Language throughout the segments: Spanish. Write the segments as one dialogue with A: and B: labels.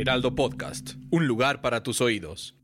A: Heraldo Podcast, un lugar para tus oídos.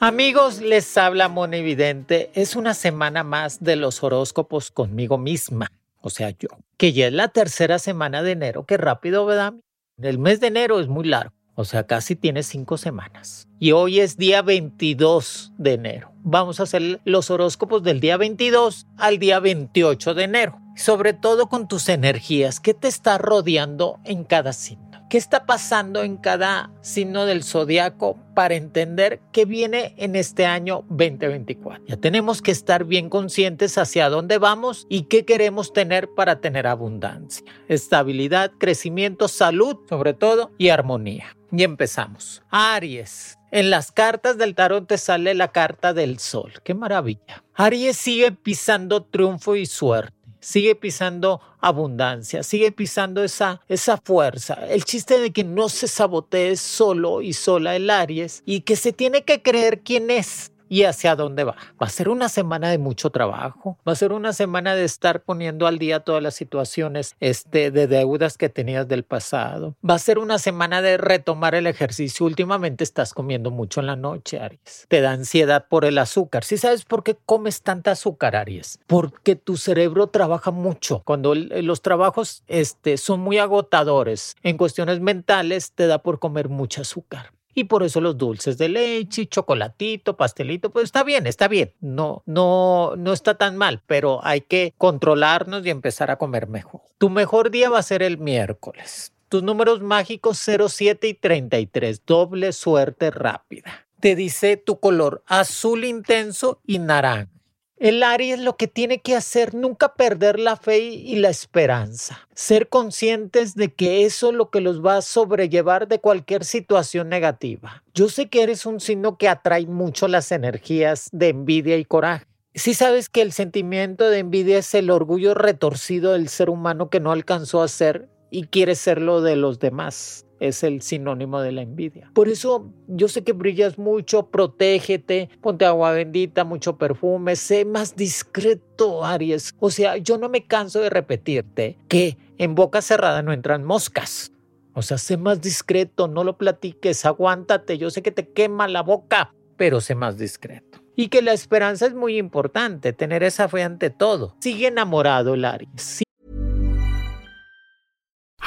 B: Amigos, les habla Mona Evidente. Es una semana más de los horóscopos conmigo misma, o sea, yo, que ya es la tercera semana de enero. Qué rápido, ¿verdad? El mes de enero es muy largo, o sea, casi tiene cinco semanas. Y hoy es día 22 de enero. Vamos a hacer los horóscopos del día 22 al día 28 de enero. Sobre todo con tus energías, ¿qué te está rodeando en cada signo? ¿Qué está pasando en cada signo del zodiaco para entender qué viene en este año 2024? Ya tenemos que estar bien conscientes hacia dónde vamos y qué queremos tener para tener abundancia, estabilidad, crecimiento, salud, sobre todo, y armonía. Y empezamos. Aries. En las cartas del tarot te sale la carta del sol. ¡Qué maravilla! Aries sigue pisando triunfo y suerte sigue pisando abundancia, sigue pisando esa, esa fuerza. El chiste de que no se sabotee solo y sola el Aries y que se tiene que creer quién es y hacia dónde va. Va a ser una semana de mucho trabajo, va a ser una semana de estar poniendo al día todas las situaciones este, de deudas que tenías del pasado. Va a ser una semana de retomar el ejercicio. Últimamente estás comiendo mucho en la noche, Aries. Te da ansiedad por el azúcar. ¿Sí sabes por qué comes tanta azúcar, Aries? Porque tu cerebro trabaja mucho. Cuando los trabajos este, son muy agotadores en cuestiones mentales, te da por comer mucho azúcar y por eso los dulces de leche, chocolatito, pastelito, pues está bien, está bien, no, no, no está tan mal, pero hay que controlarnos y empezar a comer mejor. Tu mejor día va a ser el miércoles. Tus números mágicos 07 y 33, doble suerte rápida. Te dice tu color azul intenso y naranja. El Aries lo que tiene que hacer nunca perder la fe y la esperanza. Ser conscientes de que eso es lo que los va a sobrellevar de cualquier situación negativa. Yo sé que eres un signo que atrae mucho las energías de envidia y coraje. Si sabes que el sentimiento de envidia es el orgullo retorcido del ser humano que no alcanzó a ser y quiere serlo de los demás es el sinónimo de la envidia. Por eso yo sé que brillas mucho, protégete, ponte agua bendita, mucho perfume, sé más discreto, Aries. O sea, yo no me canso de repetirte que en boca cerrada no entran moscas. O sea, sé más discreto, no lo platiques, aguántate, yo sé que te quema la boca, pero sé más discreto. Y que la esperanza es muy importante, tener esa fe ante todo. Sigue enamorado el Aries.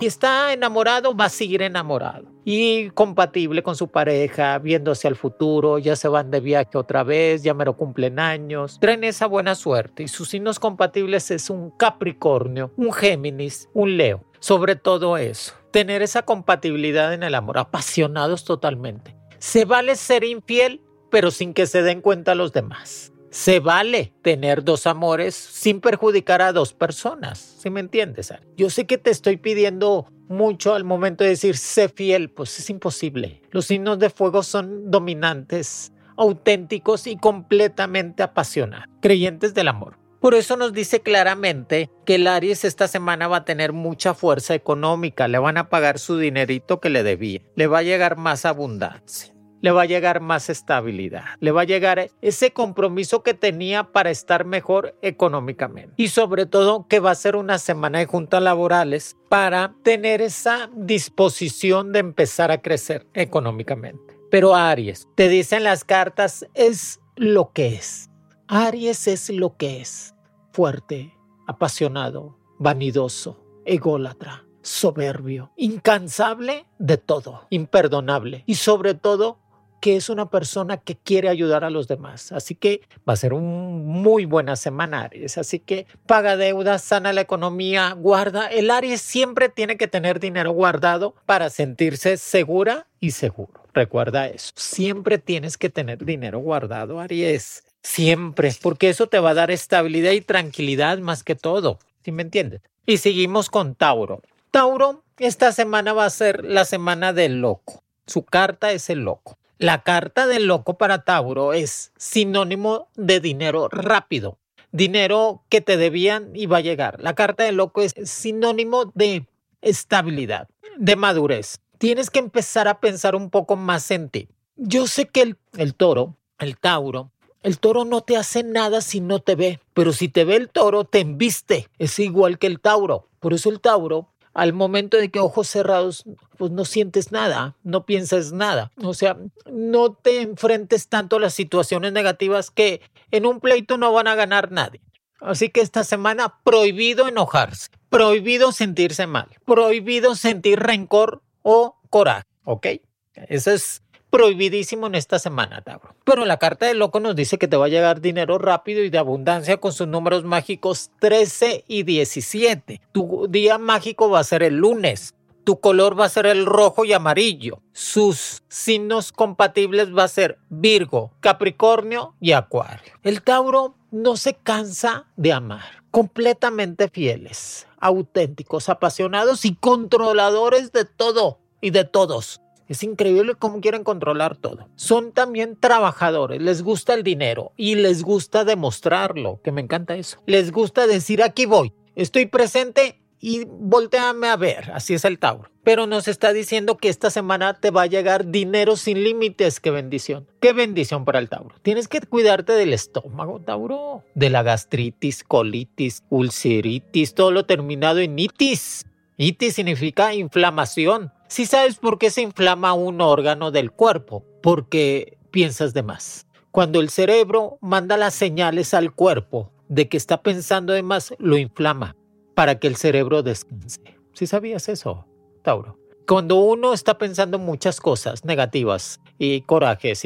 B: Y está enamorado, va a seguir enamorado. Y compatible con su pareja, viéndose al futuro, ya se van de viaje otra vez, ya me lo cumplen años. Traen esa buena suerte. Y sus signos compatibles es un Capricornio, un Géminis, un Leo. Sobre todo eso, tener esa compatibilidad en el amor, apasionados totalmente. Se vale ser infiel, pero sin que se den cuenta los demás. Se vale tener dos amores sin perjudicar a dos personas, ¿sí me entiendes? Yo sé que te estoy pidiendo mucho al momento de decir sé fiel, pues es imposible. Los signos de fuego son dominantes, auténticos y completamente apasionados, creyentes del amor. Por eso nos dice claramente que el Aries esta semana va a tener mucha fuerza económica, le van a pagar su dinerito que le debía, le va a llegar más abundancia le va a llegar más estabilidad, le va a llegar ese compromiso que tenía para estar mejor económicamente. Y sobre todo que va a ser una semana de juntas laborales para tener esa disposición de empezar a crecer económicamente. Pero Aries, te dicen las cartas, es lo que es. Aries es lo que es. Fuerte, apasionado, vanidoso, ególatra, soberbio, incansable de todo, imperdonable y sobre todo que es una persona que quiere ayudar a los demás. Así que va a ser un muy buena semana, Aries. Así que paga deudas, sana la economía, guarda. El Aries siempre tiene que tener dinero guardado para sentirse segura y seguro. Recuerda eso. Siempre tienes que tener dinero guardado, Aries. Siempre, porque eso te va a dar estabilidad y tranquilidad más que todo. ¿Sí me entiendes? Y seguimos con Tauro. Tauro, esta semana va a ser la semana del loco. Su carta es el loco. La carta del loco para Tauro es sinónimo de dinero rápido, dinero que te debían y va a llegar. La carta del loco es sinónimo de estabilidad, de madurez. Tienes que empezar a pensar un poco más en ti. Yo sé que el, toro, el Tauro, el toro no te hace nada si no te ve, pero si te ve el toro, te embiste. Es igual que el Tauro. Por eso el Tauro al momento de que ojos cerrados, pues no sientes nada, no piensas nada. O sea, no te enfrentes tanto a las situaciones negativas que en un pleito no van a ganar nadie. Así que esta semana prohibido enojarse, prohibido sentirse mal, prohibido sentir rencor o coraje, ¿ok? Eso es prohibidísimo en esta semana, Tauro. Pero la carta del loco nos dice que te va a llegar dinero rápido y de abundancia con sus números mágicos 13 y 17. Tu día mágico va a ser el lunes. Tu color va a ser el rojo y amarillo. Sus signos compatibles va a ser Virgo, Capricornio y Acuario. El Tauro no se cansa de amar. Completamente fieles, auténticos, apasionados y controladores de todo y de todos. Es increíble cómo quieren controlar todo. Son también trabajadores, les gusta el dinero y les gusta demostrarlo, que me encanta eso. Les gusta decir aquí voy, estoy presente y volteame a ver, así es el Tauro. Pero nos está diciendo que esta semana te va a llegar dinero sin límites, qué bendición. Qué bendición para el Tauro. Tienes que cuidarte del estómago, Tauro, de la gastritis, colitis, ulceritis, todo lo terminado en itis. Itis significa inflamación. Si sabes por qué se inflama un órgano del cuerpo, porque piensas de más. Cuando el cerebro manda las señales al cuerpo de que está pensando de más, lo inflama para que el cerebro descanse. Si sabías eso, Tauro. Cuando uno está pensando muchas cosas negativas y corajes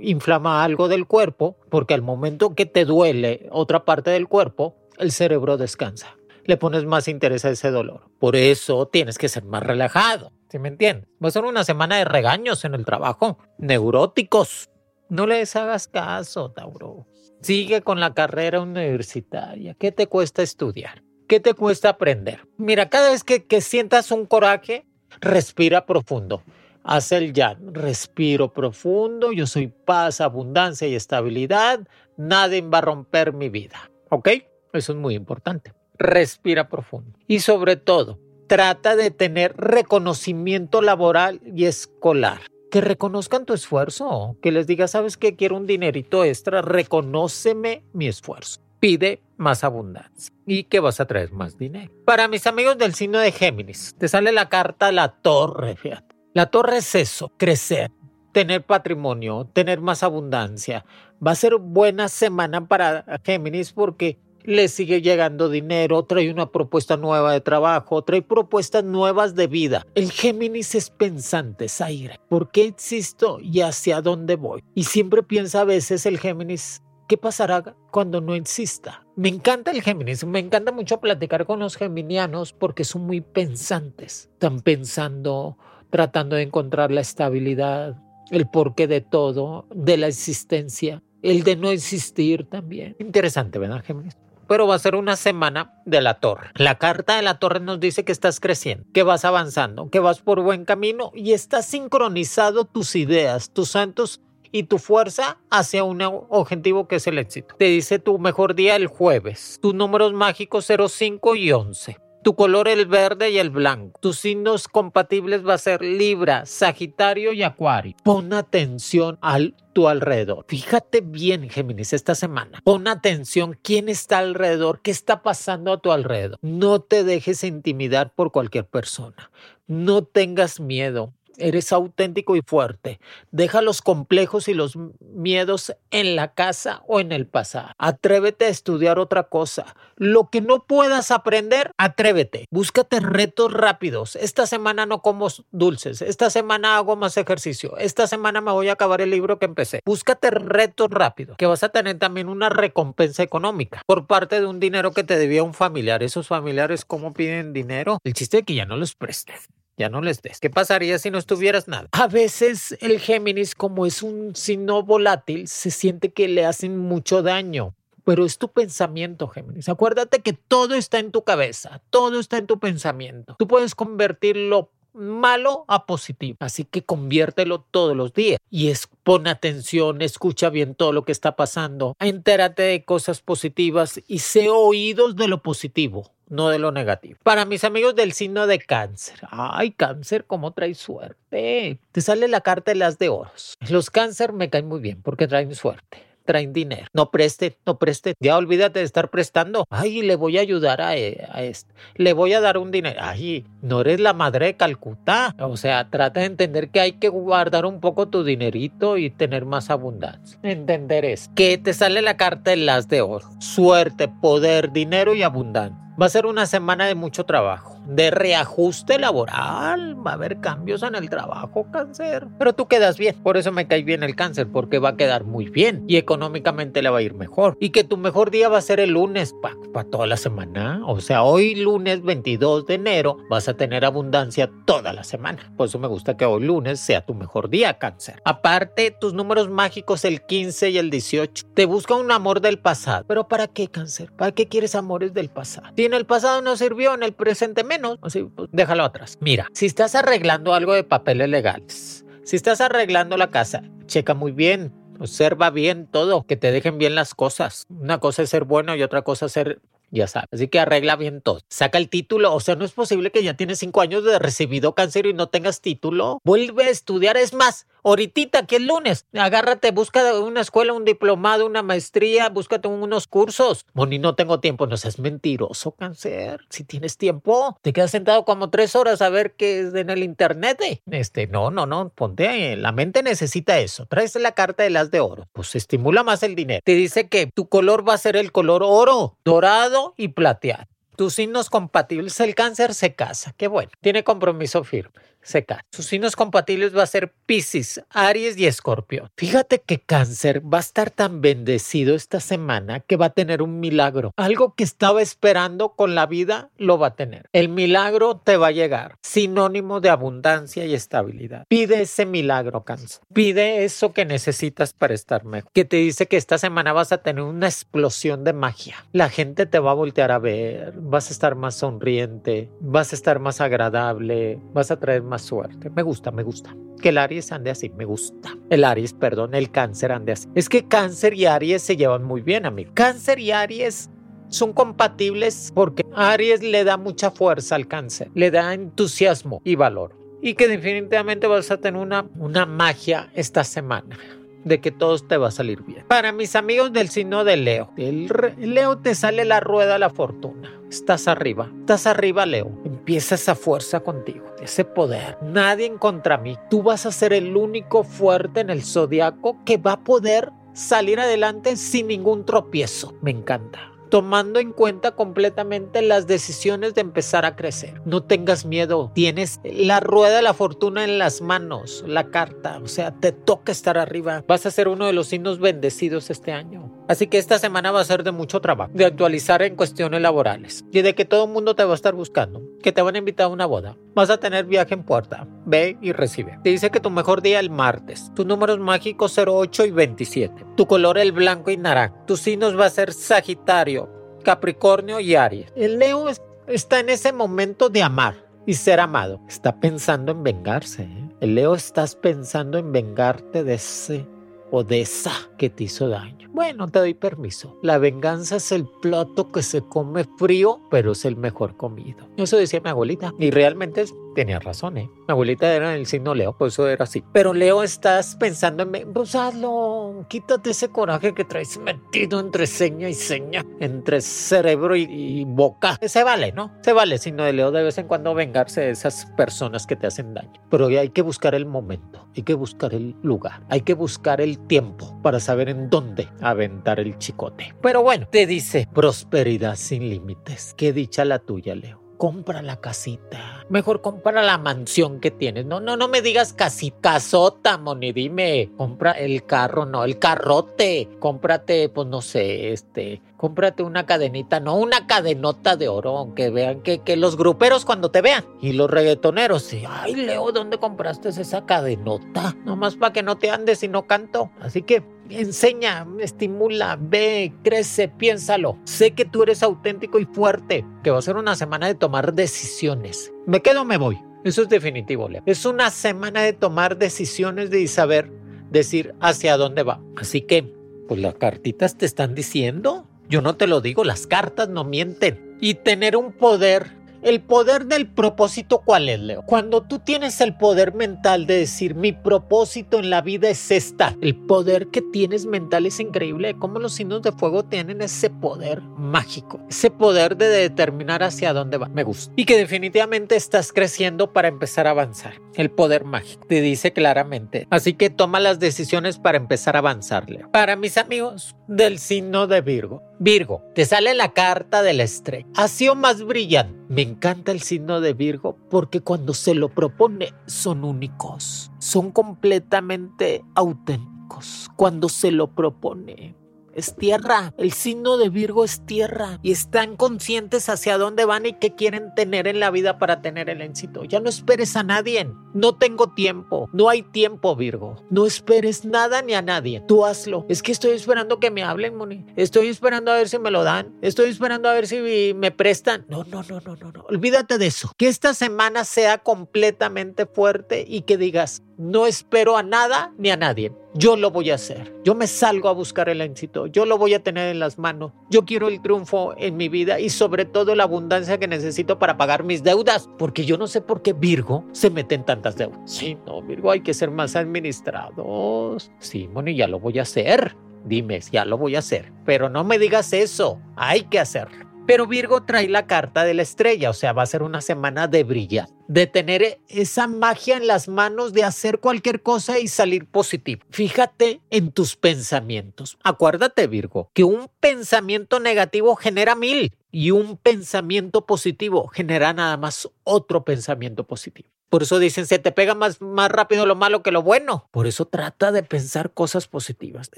B: inflama algo del cuerpo, porque al momento que te duele otra parte del cuerpo, el cerebro descansa. Le pones más interés a ese dolor. Por eso tienes que ser más relajado. ¿Sí me entiendes? Va a ser una semana de regaños en el trabajo. Neuróticos. No les hagas caso, Tauro. Sigue con la carrera universitaria. ¿Qué te cuesta estudiar? ¿Qué te cuesta aprender? Mira, cada vez que, que sientas un coraje, respira profundo. Haz el ya. Respiro profundo. Yo soy paz, abundancia y estabilidad. Nadie va a romper mi vida. ¿Ok? Eso es muy importante. Respira profundo. Y sobre todo, trata de tener reconocimiento laboral y escolar. Que reconozcan tu esfuerzo, que les diga, sabes que quiero un dinerito extra, reconóceme mi esfuerzo. Pide más abundancia y que vas a traer más dinero. Para mis amigos del signo de Géminis, te sale la carta la torre, fíjate. La torre es eso, crecer, tener patrimonio, tener más abundancia. Va a ser buena semana para Géminis porque le sigue llegando dinero, trae una propuesta nueva de trabajo, trae propuestas nuevas de vida. El Géminis es pensante, Zaire. ¿Por qué existo y hacia dónde voy? Y siempre piensa a veces el Géminis, ¿qué pasará cuando no exista? Me encanta el Géminis, me encanta mucho platicar con los geminianos porque son muy pensantes. Están pensando, tratando de encontrar la estabilidad, el porqué de todo, de la existencia, el de no existir también. Interesante, ¿verdad, Géminis? Pero va a ser una semana de la torre. La carta de la torre nos dice que estás creciendo, que vas avanzando, que vas por buen camino y estás sincronizado tus ideas, tus santos y tu fuerza hacia un objetivo que es el éxito. Te dice tu mejor día el jueves, tus números mágicos 05 y 11. Tu color el verde y el blanco. Tus signos compatibles va a ser Libra, Sagitario y Acuario. Pon atención a tu alrededor. Fíjate bien, Géminis, esta semana. Pon atención quién está alrededor, qué está pasando a tu alrededor. No te dejes intimidar por cualquier persona. No tengas miedo eres auténtico y fuerte. Deja los complejos y los miedos en la casa o en el pasado. Atrévete a estudiar otra cosa. Lo que no puedas aprender, atrévete. Búscate retos rápidos. Esta semana no como dulces. Esta semana hago más ejercicio. Esta semana me voy a acabar el libro que empecé. Búscate retos rápidos, que vas a tener también una recompensa económica por parte de un dinero que te debía un familiar. Esos familiares, ¿cómo piden dinero? El chiste es que ya no los prestes ya no les des. ¿Qué pasaría si no estuvieras nada? A veces el Géminis, como es un signo volátil, se siente que le hacen mucho daño. Pero es tu pensamiento, Géminis. Acuérdate que todo está en tu cabeza, todo está en tu pensamiento. Tú puedes convertirlo malo a positivo. Así que conviértelo todos los días y es, pon atención, escucha bien todo lo que está pasando, entérate de cosas positivas y sé oídos de lo positivo. No de lo negativo. Para mis amigos del signo de cáncer. Ay, cáncer, ¿cómo trae suerte? Te sale la carta de las de oros. Los cáncer me caen muy bien porque traen suerte traen dinero. No preste, no preste. Ya olvídate de estar prestando. Ay, le voy a ayudar a, este. Le voy a dar un dinero. Ay, no eres la madre de Calcuta. O sea, trata de entender que hay que guardar un poco tu dinerito y tener más abundancia. Entender es que te sale la carta de las de oro. Suerte, poder, dinero y abundancia. Va a ser una semana de mucho trabajo, de reajuste laboral. Va a haber cambios en el trabajo, cáncer. Pero tú quedas bien. Por eso me cae bien el cáncer, porque va a quedar muy bien y económicamente le va a ir mejor. Y que tu mejor día va a ser el lunes para toda la semana. O sea, hoy lunes 22 de enero vas a tener abundancia toda la semana. Por eso me gusta que hoy lunes sea tu mejor día, cáncer. Aparte, tus números mágicos, el 15 y el 18, te busca un amor del pasado. ¿Pero para qué, cáncer? ¿Para qué quieres amores del pasado? Si en el pasado no sirvió, en el presente menos, así, pues déjalo atrás. Mira, si estás arreglando algo de papeles legales, si estás arreglando la casa, checa muy bien, observa bien todo, que te dejen bien las cosas. Una cosa es ser bueno y otra cosa ser ya sabes. Así que arregla bien todo. Saca el título. O sea, no es posible que ya tienes cinco años de recibido cáncer y no tengas título. Vuelve a estudiar. Es más, ahorita que es lunes, agárrate, busca una escuela, un diplomado, una maestría, búscate unos cursos. Moni, no tengo tiempo. No seas mentiroso, cáncer. Si tienes tiempo, te quedas sentado como tres horas a ver qué es en el internet. Eh. Este, no, no, no. Ponte ahí. La mente necesita eso. Traes la carta de las de oro. Pues estimula más el dinero. Te dice que tu color va a ser el color oro, dorado y plateado. Tus signos compatibles, el cáncer se casa. Qué bueno. Tiene compromiso firme se Sus signos compatibles va a ser Pisces, Aries y Escorpio. Fíjate que Cáncer va a estar tan bendecido esta semana que va a tener un milagro. Algo que estaba esperando con la vida lo va a tener. El milagro te va a llegar, sinónimo de abundancia y estabilidad. Pide ese milagro, Cáncer. Pide eso que necesitas para estar mejor. Que te dice que esta semana vas a tener una explosión de magia. La gente te va a voltear a ver, vas a estar más sonriente, vas a estar más agradable, vas a traer suerte. Me gusta, me gusta. Que el Aries ande así, me gusta. El Aries, perdón, el cáncer ande así. Es que cáncer y Aries se llevan muy bien, amigo. Cáncer y Aries son compatibles porque Aries le da mucha fuerza al cáncer, le da entusiasmo y valor. Y que definitivamente vas a tener una, una magia esta semana de que todo te va a salir bien. Para mis amigos del signo de Leo, el Leo te sale la rueda de la fortuna. Estás arriba, estás arriba, Leo. Empieza esa fuerza contigo, ese poder. Nadie contra mí. Tú vas a ser el único fuerte en el zodiaco que va a poder salir adelante sin ningún tropiezo. Me encanta tomando en cuenta completamente las decisiones de empezar a crecer. No tengas miedo, tienes la rueda de la fortuna en las manos, la carta, o sea, te toca estar arriba. Vas a ser uno de los signos bendecidos este año. Así que esta semana va a ser de mucho trabajo, de actualizar en cuestiones laborales y de que todo el mundo te va a estar buscando, que te van a invitar a una boda. Vas a tener viaje en puerta, ve y recibe. Te dice que tu mejor día el martes, tus números mágicos 08 y 27, tu color el blanco y naranja, tus signos va a ser Sagitario, Capricornio y Aries. El Leo está en ese momento de amar y ser amado. Está pensando en vengarse. ¿eh? El Leo estás pensando en vengarte de ese o de esa que te hizo daño. Bueno, te doy permiso. La venganza es el plato que se come frío, pero es el mejor comido. Eso decía mi abuelita. Y realmente tenía razón, ¿eh? Mi abuelita era el signo Leo, por eso era así. Pero Leo, estás pensando en... Pues hazlo. Quítate ese coraje que traes metido entre seña y seña. Entre cerebro y, boca. Se vale, ¿no? Se vale, signo de Leo, de vez en cuando vengarse de esas personas que te hacen daño. Pero hay que buscar el momento. Hay que buscar el lugar. Hay que buscar el tiempo para saber en dónde aventar el chicote. Pero bueno, te dice prosperidad sin límites. Qué dicha la tuya, Leo compra la casita. Mejor compra la mansión que tienes. No, no, no me digas casi casota, Moni. Dime, compra el carro, no, el carrote. Cómprate, pues no sé, este, cómprate una cadenita, no una cadenota de oro, aunque vean que, que los gruperos cuando te vean y los reggaetoneros, y, ay Leo, ¿dónde compraste esa cadenota? Nomás para que no te andes y no canto. Así que enseña, estimula, ve, crece, piénsalo. Sé que tú eres auténtico y fuerte, que va a ser una semana de tomar decisiones. ¿Me quedo o me voy? Eso es definitivo, Leo. Es una semana de tomar decisiones de saber decir hacia dónde va. Así que, pues las cartitas te están diciendo. Yo no te lo digo, las cartas no mienten. Y tener un poder el poder del propósito, ¿cuál es, Leo? Cuando tú tienes el poder mental de decir, mi propósito en la vida es esta, el poder que tienes mental es increíble. Cómo los signos de fuego tienen ese poder mágico, ese poder de determinar hacia dónde va. Me gusta. Y que definitivamente estás creciendo para empezar a avanzar. El poder mágico te dice claramente. Así que toma las decisiones para empezar a avanzar, Leo. Para mis amigos del signo de Virgo. Virgo, te sale la carta de la estrella. Ha sido más brillante. Me encanta el signo de Virgo porque cuando se lo propone son únicos, son completamente auténticos. Cuando se lo propone, es tierra. El signo de Virgo es tierra. Y están conscientes hacia dónde van y qué quieren tener en la vida para tener el éxito. Ya no esperes a nadie. No tengo tiempo. No hay tiempo, Virgo. No esperes nada ni a nadie. Tú hazlo. Es que estoy esperando que me hablen, Moni. Estoy esperando a ver si me lo dan. Estoy esperando a ver si me prestan. No, no, no, no, no. no. Olvídate de eso. Que esta semana sea completamente fuerte y que digas, no espero a nada ni a nadie. Yo lo voy a hacer. Yo me salgo a buscar el éxito. Yo lo voy a tener en las manos. Yo quiero el triunfo en mi vida y sobre todo la abundancia que necesito para pagar mis deudas. Porque yo no sé por qué Virgo se mete en tantas deudas. Sí, no, Virgo, hay que ser más administrados. Sí, Moni, ya lo voy a hacer. Dime, ya lo voy a hacer. Pero no me digas eso. Hay que hacerlo. Pero Virgo trae la carta de la estrella, o sea, va a ser una semana de brillar, de tener esa magia en las manos de hacer cualquier cosa y salir positivo. Fíjate en tus pensamientos. Acuérdate, Virgo, que un pensamiento negativo genera mil y un pensamiento positivo genera nada más otro pensamiento positivo. Por eso dicen, se te pega más, más rápido lo malo que lo bueno. Por eso trata de pensar cosas positivas.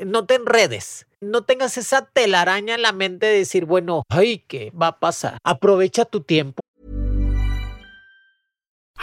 B: No te enredes. No tengas esa telaraña en la mente de decir, bueno, ay, ¿qué va a pasar? Aprovecha tu tiempo.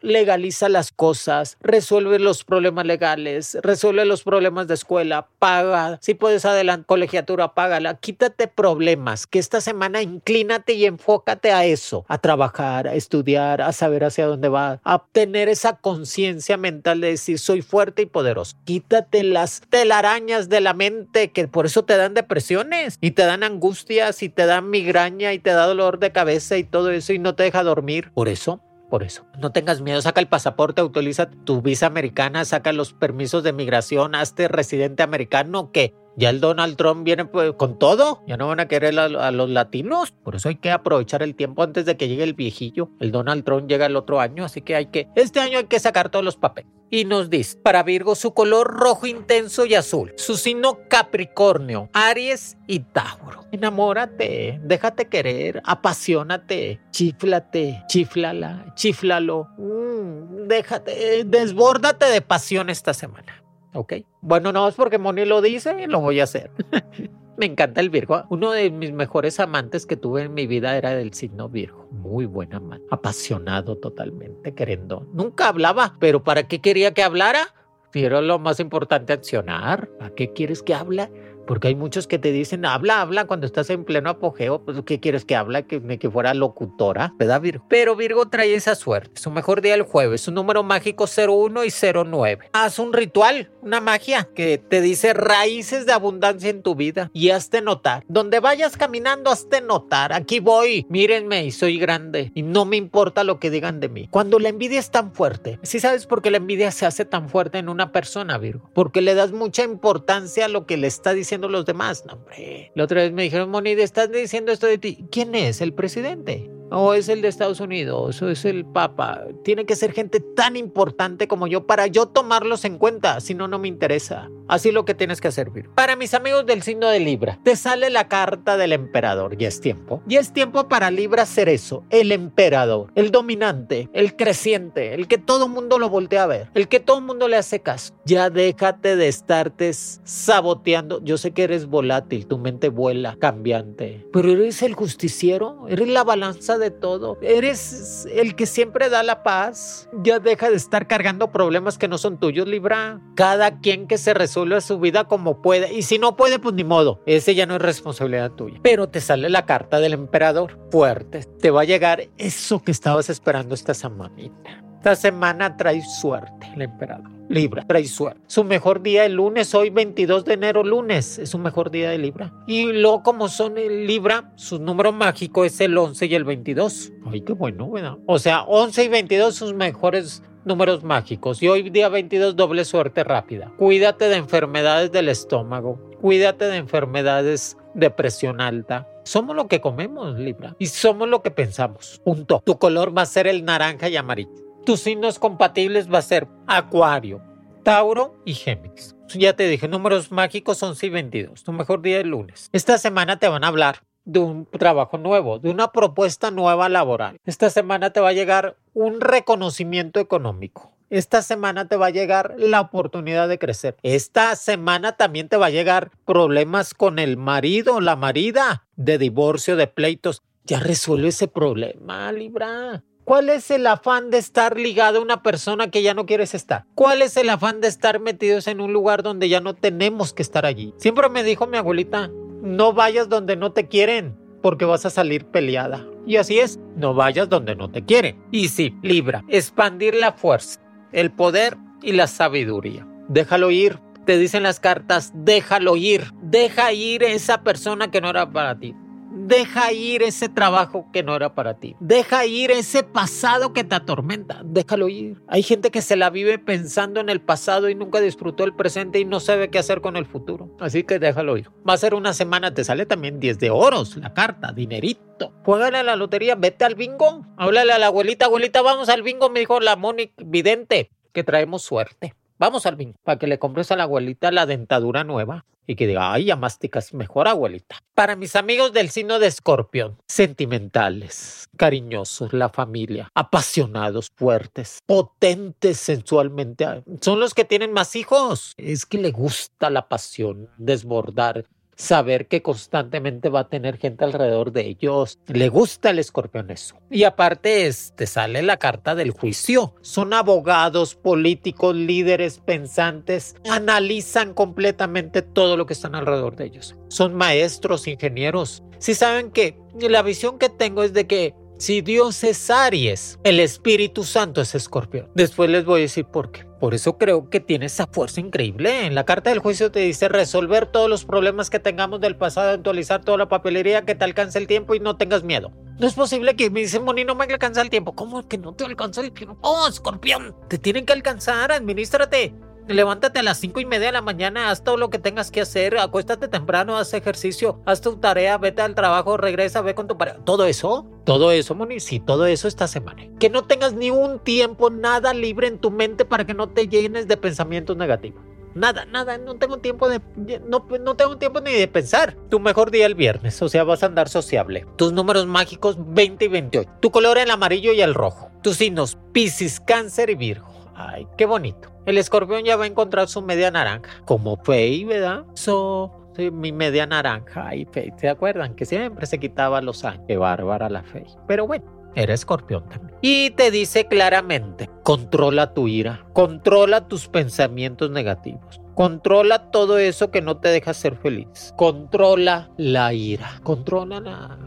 B: Legaliza las cosas, resuelve los problemas legales, resuelve los problemas de escuela, paga, si puedes adelantar colegiatura, págala, quítate problemas, que esta semana inclínate y enfócate a eso, a trabajar, a estudiar, a saber hacia dónde va, a tener esa conciencia mental de decir soy fuerte y poderoso. Quítate las telarañas de la mente que por eso te dan depresiones y te dan angustias y te dan migraña y te da dolor de cabeza y todo eso y no te deja dormir. Por eso por eso. No tengas miedo, saca el pasaporte, utiliza tu visa americana, saca los permisos de migración, hazte residente americano que ya el Donald Trump viene pues, con todo. Ya no van a querer a, los latinos. Por eso hay que aprovechar el tiempo antes de que llegue el viejillo. El Donald Trump llega el otro año, así que hay que. Este año hay que sacar todos los papeles. Y nos dice: para Virgo, su color rojo intenso y azul. Su signo Capricornio, Aries y Tauro. Enamórate, déjate querer, apasionate, chiflate, chiflala, chiflalo. Mm, déjate, desbórdate de pasión esta semana. ¿Ok? Bueno, no es porque Moni lo dice, lo voy a hacer. Me encanta el Virgo. Uno de mis mejores amantes que tuve en mi vida era del signo Virgo. Muy buen amante. Apasionado totalmente, queriendo. Nunca hablaba, pero ¿para qué quería que hablara? Pero lo más importante, accionar. ¿Para qué quieres que hable? Porque hay muchos que te dicen, habla, habla cuando estás en pleno apogeo. Pues, ¿qué quieres que habla? Que, que fuera locutora, ¿verdad, Virgo? Pero Virgo trae esa suerte. Su mejor día el jueves. Su número mágico 01 y 09. Haz un ritual, una magia que te dice raíces de abundancia en tu vida y hazte notar. Donde vayas caminando, hazte notar. Aquí voy, mírenme y soy grande y no me importa lo que digan de mí. Cuando la envidia es tan fuerte, ¿sí sabes por qué la envidia se hace tan fuerte en una persona, Virgo? Porque le das mucha importancia a lo que le está diciendo los demás. No, hombre. La otra vez me dijeron, Moni, estás diciendo esto de ti. ¿Quién es? ¿El presidente? ¿O es el de Estados Unidos? ¿O es el Papa? Tiene que ser gente tan importante como yo para yo tomarlos en cuenta. Si no, no me interesa. Así lo que tienes que hacer, Virgo. Para mis amigos del signo de Libra, te sale la carta del emperador. Ya es tiempo. Ya es tiempo para Libra ser eso. El emperador. El dominante. El creciente. El que todo mundo lo voltea a ver. El que todo mundo le hace caso. Ya déjate de estarte saboteando. Yo sé que eres volátil. Tu mente vuela, cambiante. Pero eres el justiciero. Eres la balanza de todo. Eres el que siempre da la paz. Ya deja de estar cargando problemas que no son tuyos, Libra. Cada quien que se resuelva su vida como puede. Y si no puede, pues ni modo. Ese ya no es responsabilidad tuya. Pero te sale la carta del emperador. Fuerte. Te va a llegar eso que estabas esperando esta semanita. Esta semana trae suerte el emperador. Libra, trae suerte. Su mejor día el lunes, hoy 22 de enero, lunes, es su mejor día de Libra. Y luego, como son el Libra, su número mágico es el 11 y el 22. Ay, qué bueno, ¿verdad? O sea, 11 y 22 sus mejores números mágicos. Y hoy día 22 doble suerte rápida. Cuídate de enfermedades del estómago. Cuídate de enfermedades de presión alta. Somos lo que comemos, Libra. Y somos lo que pensamos. Punto. Tu color va a ser el naranja y amarillo. Tus signos compatibles va a ser Acuario, Tauro y Géminis. Ya te dije, números mágicos 11 y 22. Tu mejor día es lunes. Esta semana te van a hablar de un trabajo nuevo, de una propuesta nueva laboral. Esta semana te va a llegar un reconocimiento económico. Esta semana te va a llegar la oportunidad de crecer. Esta semana también te va a llegar problemas con el marido, la marida, de divorcio, de pleitos. Ya resuelve ese problema, Libra. ¿Cuál es el afán de estar ligado a una persona que ya no quieres estar? ¿Cuál es el afán de estar metidos en un lugar donde ya no tenemos que estar allí? Siempre me dijo mi abuelita, no vayas donde no te quieren, porque vas a salir peleada. Y así es, no vayas donde no te quieren. Y sí, Libra, expandir la fuerza, el poder y la sabiduría. Déjalo ir. Te dicen las cartas, déjalo ir. Deja ir esa persona que no era para ti. Deja ir ese trabajo que no era para ti. Deja ir ese pasado que te atormenta. Déjalo ir. Hay gente que se la vive pensando en el pasado y nunca disfrutó el presente y no sabe qué hacer con el futuro. Así que déjalo ir. Va a ser una semana, te sale también 10 de oros, la carta, dinerito. Juégale a la lotería, vete al bingo. Háblale a la abuelita, abuelita, vamos al bingo, me dijo la Mónica Vidente, que traemos suerte. Vamos al bingo, para que le compres a la abuelita la dentadura nueva y que diga, ay, ya masticas mejor, abuelita. Para mis amigos del signo de escorpión, sentimentales, cariñosos, la familia, apasionados, fuertes, potentes sensualmente, son los que tienen más hijos. Es que le gusta la pasión, desbordar. Saber que constantemente va a tener gente alrededor de ellos. Le gusta el escorpión eso. Y aparte es, te sale la carta del juicio. Son abogados, políticos, líderes, pensantes. Analizan completamente todo lo que están alrededor de ellos. Son maestros, ingenieros. Si saben que la visión que tengo es de que si Dios es Aries, el Espíritu Santo es Escorpión. Después les voy a decir por qué. Por eso creo que tiene esa fuerza increíble. En la carta del juicio te dice resolver todos los problemas que tengamos del pasado, actualizar toda la papelería, que te alcance el tiempo y no tengas miedo. No es posible que me dice Moni, no me alcanza el tiempo. ¿Cómo que no te alcanza el tiempo? ¡Oh, escorpión! Te tienen que alcanzar, administrate. Levántate a las cinco y media de la mañana, haz todo lo que tengas que hacer, acuéstate temprano, haz ejercicio, haz tu tarea, vete al trabajo, regresa, ve con tu pareja. Todo eso, todo eso, Moni, sí, todo eso esta semana. Que no tengas ni un tiempo, nada libre en tu mente para que no te llenes de pensamientos negativos. Nada, nada, no tengo tiempo de. No, no tengo tiempo ni de pensar. Tu mejor día el viernes, o sea, vas a andar sociable. Tus números mágicos 20 y 28. Tu color el amarillo y el rojo. Tus signos Piscis, Cáncer y Virgo. Ay, qué bonito. El escorpión ya va a encontrar su media naranja. Como Fey, ¿verdad? So, sí, mi media naranja. Ay, Fey, ¿se acuerdan? Que siempre se quitaba los años. Qué bárbara la Fey. Pero bueno. Era escorpión también. Y te dice claramente, controla tu ira, controla tus pensamientos negativos, controla todo eso que no te deja ser feliz, controla la ira, controla la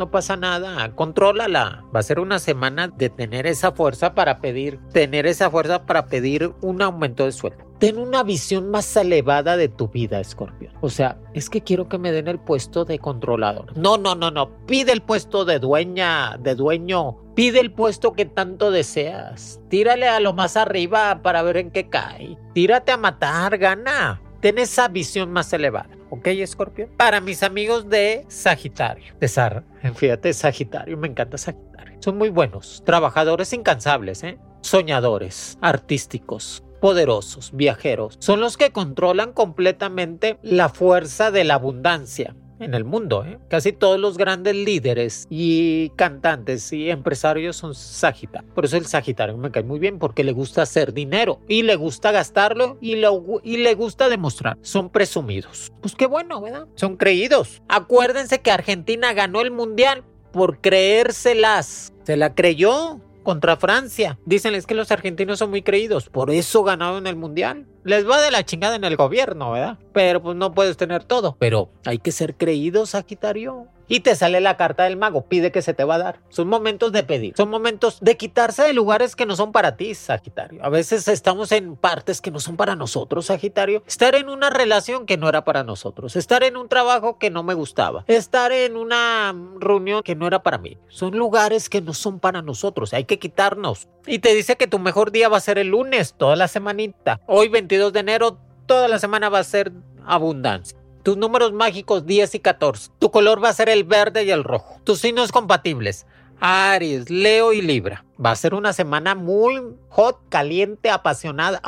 B: no pasa nada, contrólala. Va a ser una semana de tener esa fuerza para pedir, tener esa fuerza para pedir un aumento de sueldo. Ten una visión más elevada de tu vida, Escorpión. O sea, es que quiero que me den el puesto de controlador. No, no, no, no. Pide el puesto de dueña, de dueño. Pide el puesto que tanto deseas. Tírale a lo más arriba para ver en qué cae. Tírate a matar, gana. Ten esa visión más elevada. ¿Ok, Escorpión? Para mis amigos de Sagitario. De Sar. Fíjate, Sagitario. Me encanta Sagitario. Son muy buenos. Trabajadores incansables, ¿eh? Soñadores. Artísticos poderosos, viajeros, son los que controlan completamente la fuerza de la abundancia en el mundo. ¿eh? Casi todos los grandes líderes y cantantes y empresarios son Sagitario. Por eso el Sagitario me cae muy bien porque le gusta hacer dinero y le gusta gastarlo y, y le gusta demostrar. Son presumidos. Pues qué bueno, ¿verdad? Son creídos. Acuérdense que Argentina ganó el mundial por creérselas. Se la creyó contra Francia. Dicen que los argentinos son muy creídos, por eso ganaron el mundial. Les va de la chingada en el gobierno, ¿verdad? Pero pues no puedes tener todo. Pero hay que ser creídos, Sagitario y te sale la carta del mago, pide que se te va a dar. Son momentos de pedir, son momentos de quitarse de lugares que no son para ti, Sagitario. A veces estamos en partes que no son para nosotros, Sagitario. Estar en una relación que no era para nosotros, estar en un trabajo que no me gustaba, estar en una reunión que no era para mí. Son lugares que no son para nosotros, hay que quitarnos. Y te dice que tu mejor día va a ser el lunes, toda la semanita. Hoy 22 de enero, toda la semana va a ser abundancia. Tus números mágicos 10 y 14. Tu color va a ser el verde y el rojo. Tus signos compatibles. Aries, Leo y Libra. Va a ser una semana muy hot, caliente, apasionada.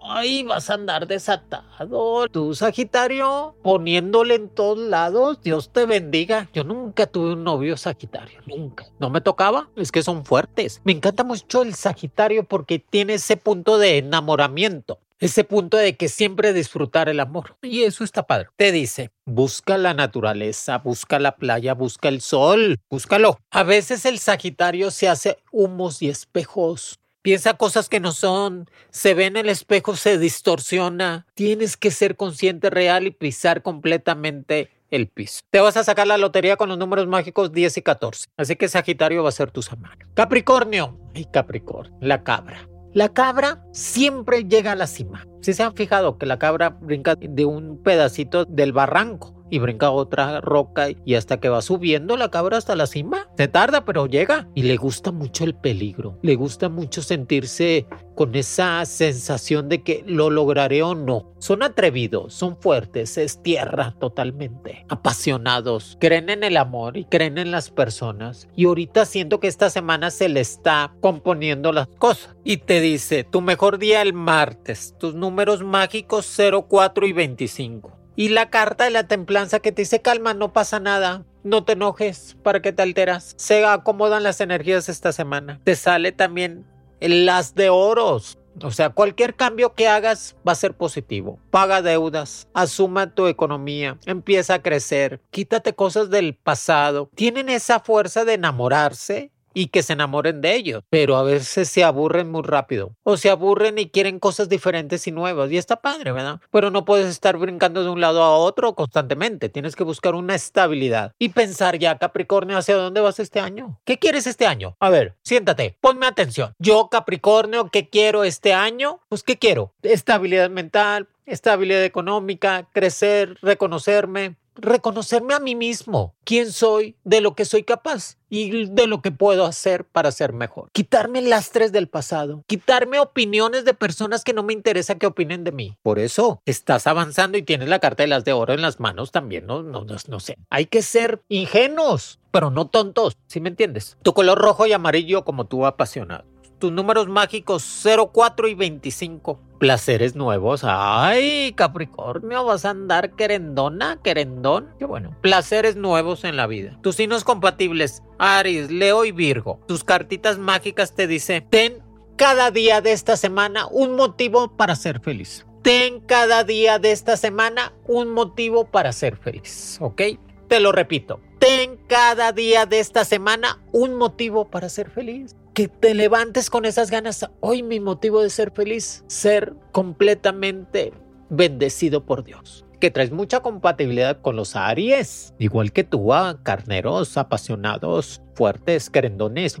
B: Ay, vas a andar desatado. Tú, Sagitario, poniéndole en todos lados. Dios te bendiga. Yo nunca tuve un novio Sagitario. Nunca. No me tocaba. Es que son fuertes. Me encanta mucho el Sagitario porque tiene ese punto de enamoramiento ese punto de que siempre disfrutar el amor. Y eso está padre. Te dice, busca la naturaleza, busca la playa, busca el sol, búscalo. A veces el Sagitario se hace humos y espejos. Piensa cosas que no son, se ve en el espejo, se distorsiona. Tienes que ser consciente real y pisar completamente el piso. Te vas a sacar la lotería con los números mágicos 10 y 14. Así que Sagitario va a ser tu semana. Capricornio. Ay, Capricornio, la cabra. La cabra siempre llega a la cima. Si se han fijado que la cabra brinca de un pedacito del barranco y brinca otra roca y hasta que va subiendo la cabra hasta la cima. Se tarda, pero llega. Y le gusta mucho el peligro. Le gusta mucho sentirse con esa sensación de que lo lograré o no. Son atrevidos, son fuertes, es tierra totalmente. Apasionados, creen en el amor y creen en las personas. Y ahorita siento que esta semana se le está componiendo las cosas. Y te dice, tu mejor día el martes, tus números mágicos 0, 4 y 25. Y la carta de la templanza que te dice, calma, no pasa nada. No te enojes, ¿para que te alteras? Se acomodan las energías esta semana. Te sale también las de oros. O sea, cualquier cambio que hagas va a ser positivo. Paga deudas, asuma tu economía, empieza a crecer, quítate cosas del pasado. Tienen esa fuerza de enamorarse y que se enamoren de ellos, pero a veces se aburren muy rápido o se aburren y quieren cosas diferentes y nuevas y está padre, ¿verdad? Pero no puedes estar brincando de un lado a otro constantemente, tienes que buscar una estabilidad y pensar ya, Capricornio, ¿hacia dónde vas este año? ¿Qué quieres este año? A ver, siéntate, ponme atención. Yo, Capricornio, ¿qué quiero este año? Pues, ¿qué quiero? Estabilidad mental, estabilidad económica, crecer, reconocerme, reconocerme a mí mismo, quién soy, de lo que soy capaz y de lo que puedo hacer para ser mejor. Quitarme lastres del pasado, quitarme opiniones de personas que no me interesa que opinen de mí. Por eso estás avanzando y tienes la carta de las de oro en las manos también, no, no, no, sé. Hay que ser ingenuos, pero no tontos, ¿sí me entiendes? Tu color rojo y amarillo como tú apasionado tus números mágicos 04 y 25. Placeres nuevos. Ay, Capricornio, vas a andar querendona, querendón. Qué bueno. Placeres nuevos en la vida. Tus signos compatibles, Aries, Leo y Virgo. Tus cartitas mágicas te dicen, ten cada día de esta semana un motivo para ser feliz. Ten cada día de esta semana un motivo para ser feliz, ¿ok? Te lo repito. Ten cada día de esta semana un motivo para ser feliz que te levantes con esas ganas. Hoy mi motivo de ser feliz, ser completamente bendecido por Dios. Que traes mucha compatibilidad con los Aries, igual que tú, ah, carneros, apasionados, fuertes, querendones.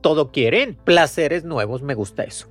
B: Todo quieren. Placeres nuevos, me gusta eso.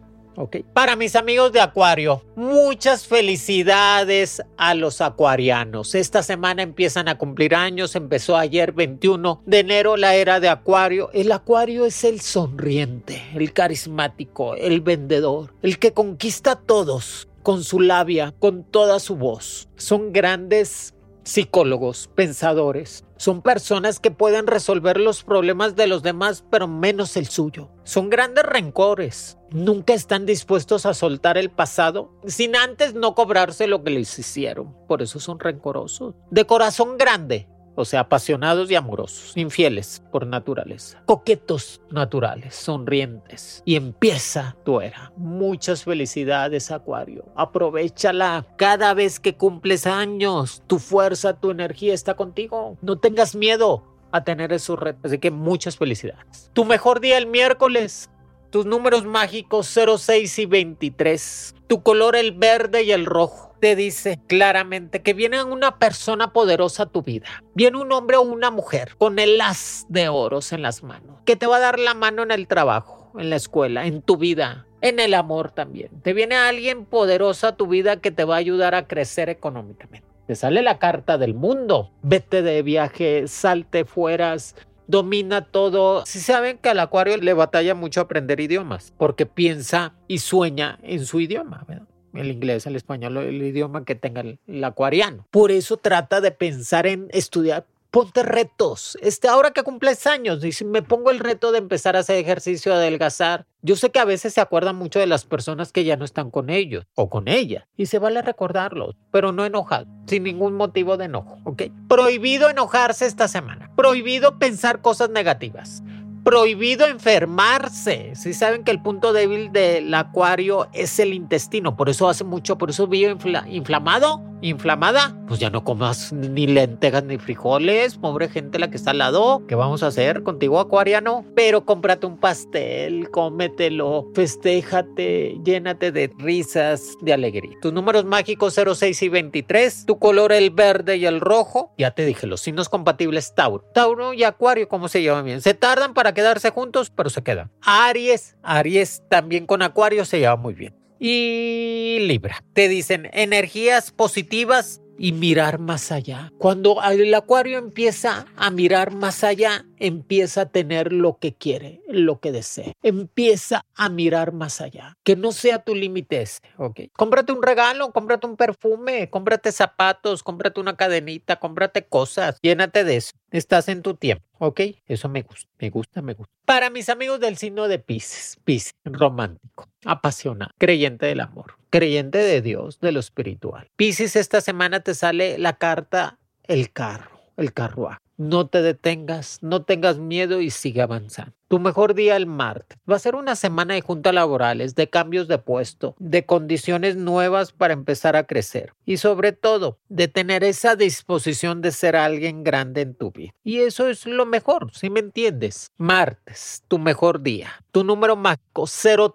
B: Para mis amigos de Acuario, muchas felicidades a los acuarianos. Esta semana empiezan a cumplir años, empezó ayer 21 de enero la era de Acuario. El Acuario es el sonriente, el carismático, el vendedor, el que conquista a todos con su labia, con toda su voz. Son grandes psicólogos, pensadores. Son personas que pueden resolver los problemas de los demás, pero menos el suyo. Son grandes rencores. Nunca están dispuestos a soltar el pasado sin antes no cobrarse lo que les hicieron. Por eso son rencorosos. De corazón grande, o sea, apasionados y amorosos, infieles por naturaleza, coquetos naturales, sonrientes. Y empieza tu era. Muchas felicidades, Acuario. Aprovechala cada vez que cumples años. Tu fuerza, tu energía está contigo. No tengas miedo a tener esos retos. Así que muchas felicidades. Tu mejor día el miércoles. Tus números mágicos 06 y 23. Tu color el verde y el rojo te dice claramente que viene una persona poderosa a tu vida. Viene un hombre o una mujer con el as de oros en las manos, que te va a dar la mano en el trabajo, en la escuela, en tu vida, en el amor también. Te viene alguien poderoso a tu vida que te va a ayudar a crecer económicamente. Te sale la carta del mundo. Vete de viaje, salte fueras, domina todo. Si saben que al acuario le batalla mucho aprender idiomas, porque piensa y sueña en su idioma, el inglés, el español, el idioma que tenga el, acuariano. Por eso trata de pensar en estudiar ponte retos. Este, ahora que cumples años, dice, me pongo el reto de empezar a hacer ejercicio, adelgazar. Yo sé que a veces se acuerdan mucho de las personas que ya no están con ellos o con ella y se vale recordarlos, pero no enojado, sin ningún motivo de enojo, ¿ok? Prohibido enojarse esta semana. Prohibido pensar cosas negativas prohibido enfermarse. Si saben que el punto débil del acuario es el intestino, por eso hace mucho, por eso vive inflamado, inflamada, pues ya no comas ni lentejas ni frijoles, pobre gente la que está al lado. ¿Qué vamos a hacer contigo, acuariano? Pero cómprate un pastel, cómetelo, festéjate, llénate de risas, de alegría. Tus números mágicos 06 y 23, tu color el verde y el rojo. Ya te dije, los signos compatibles Tauro. Tauro y Acuario, ¿cómo se llevan bien? Se tardan para quedarse juntos, pero se quedan. Aries, Aries también con Acuario se lleva muy bien y Libra. Te dicen energías positivas y mirar más allá. Cuando el acuario empieza a mirar más allá, empieza a tener lo que quiere, lo que desea. Empieza a mirar más allá. Que no sea tu límite ese, ¿ok? Cómprate un regalo, cómprate un perfume, cómprate zapatos, cómprate una cadenita, cómprate cosas. Llénate de eso. Estás en tu tiempo, ¿ok? Eso me gusta, me gusta, me gusta. Para mis amigos del signo de Pisces, Pisces, romántico, apasionado, creyente del amor creyente de Dios, de lo espiritual. Piscis, esta semana te sale la carta el carro, el carruaje. No te detengas, no tengas miedo y sigue avanzando. Tu mejor día el martes. Va a ser una semana de juntas laborales, de cambios de puesto, de condiciones nuevas para empezar a crecer y sobre todo de tener esa disposición de ser alguien grande en tu vida. Y eso es lo mejor, si me entiendes. Martes, tu mejor día. Tu número mágico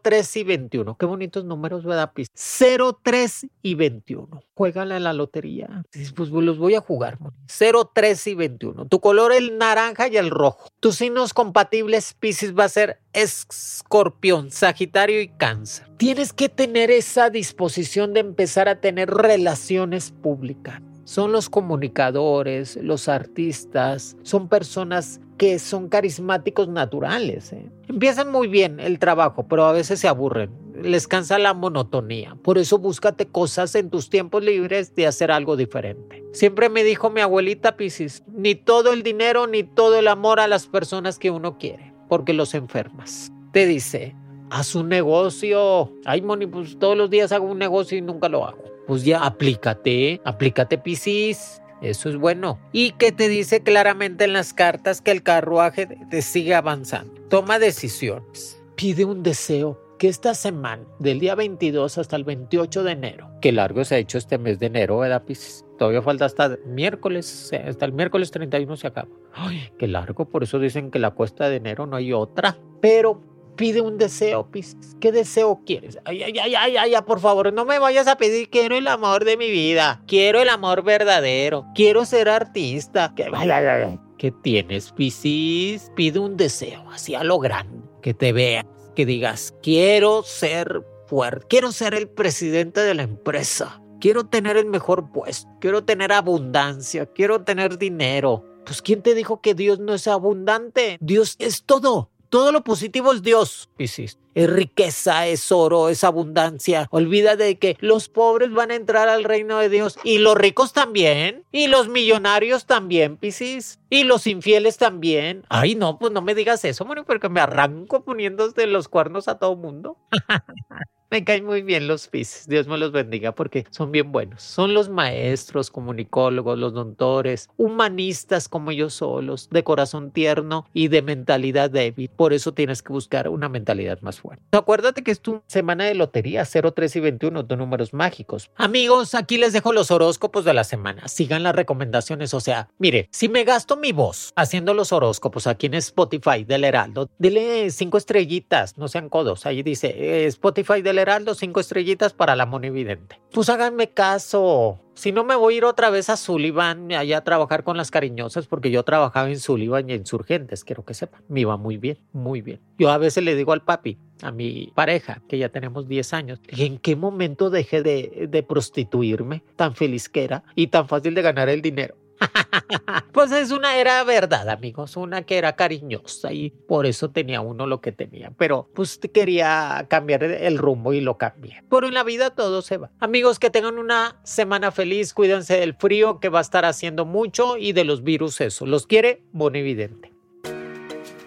B: 03 y 21. Qué bonitos números, ¿verdad? 03 y 21. Juégale a la lotería. Pues los voy a jugar. 03 y 21. Tu color el naranja y el rojo. Tus signos compatibles Pisces va a ser escorpión, sagitario y cáncer. Tienes que tener esa disposición de empezar a tener relaciones públicas son los comunicadores, los artistas, son personas que son carismáticos naturales. ¿eh? Empiezan muy bien el trabajo, pero a veces se aburren, les cansa la monotonía. Por eso búscate cosas en tus tiempos libres de hacer algo diferente. Siempre me dijo mi abuelita Piscis, ni todo el dinero ni todo el amor a las personas que uno quiere, porque los enfermas. Te dice, haz un negocio. Ay, Moni, pues todos los días hago un negocio y nunca lo hago pues ya aplícate, aplícate Piscis. Eso es bueno. Y que te dice claramente en las cartas que el carruaje te sigue avanzando. Toma decisiones. Pide un deseo que esta semana, del día 22 hasta el 28 de enero, que largo se ha hecho este mes de enero, ¿verdad, Piscis? Todavía falta hasta miércoles, hasta el miércoles 31 se acaba. Ay, qué largo, por eso dicen que la cuesta de enero no hay otra. Pero Pide un deseo, Piscis. ¿Qué deseo quieres? Ay, ay, ay, ay, ay, por favor, no me vayas a pedir. Quiero el amor de mi vida. Quiero el amor verdadero. Quiero ser artista. ¿Qué, ay, ay, ay. ¿Qué tienes, Piscis? Pide un deseo, así a lo grande. Que te veas, que digas, quiero ser fuerte. Quiero ser el presidente de la empresa. Quiero tener el mejor puesto. Quiero tener abundancia. Quiero tener dinero. Pues ¿quién te dijo que Dios no es abundante? Dios es todo. Todo lo positivo es Dios, Piscis. Es riqueza, es oro, es abundancia. Olvida de que los pobres van a entrar al reino de Dios y los ricos también. Y los millonarios también, Piscis. Y los infieles también. Ay, no, pues no me digas eso, porque me arranco poniéndose los cuernos a todo mundo. Me caen muy bien los Pisces, Dios me los bendiga porque son bien buenos. Son los maestros, comunicólogos, los doctores, humanistas como ellos solos, de corazón tierno y de mentalidad débil. Por eso tienes que buscar una mentalidad más fuerte. Acuérdate que es tu semana de lotería 0, 3 y 21, de números mágicos. Amigos, aquí les dejo los horóscopos de la semana. Sigan las recomendaciones. O sea, mire, si me gasto mi voz haciendo los horóscopos aquí en Spotify del Heraldo, dile cinco estrellitas, no sean codos. Ahí dice eh, Spotify del Heraldo Heraldo, cinco estrellitas para la monividente. Pues háganme caso. Si no me voy a ir otra vez a Sullivan, allá a trabajar con las cariñosas, porque yo trabajaba en Sullivan y en Surgentes, quiero que sepan. Me iba muy bien, muy bien. Yo a veces le digo al papi, a mi pareja, que ya tenemos 10 años, ¿en qué momento dejé de, de prostituirme? Tan feliz que era y tan fácil de ganar el dinero. pues es una era verdad, amigos, una que era cariñosa y por eso tenía uno lo que tenía. Pero pues quería cambiar el rumbo y lo cambié. Por en la vida todo se va. Amigos, que tengan una semana feliz, cuídense del frío que va a estar haciendo mucho y de los virus eso. Los quiere Bonividente.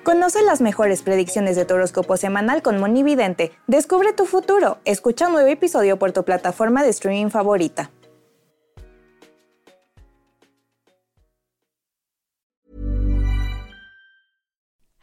C: Conoce las mejores predicciones de tu horóscopo semanal con Monividente. Descubre tu futuro. Escucha un nuevo episodio por tu plataforma de streaming favorita.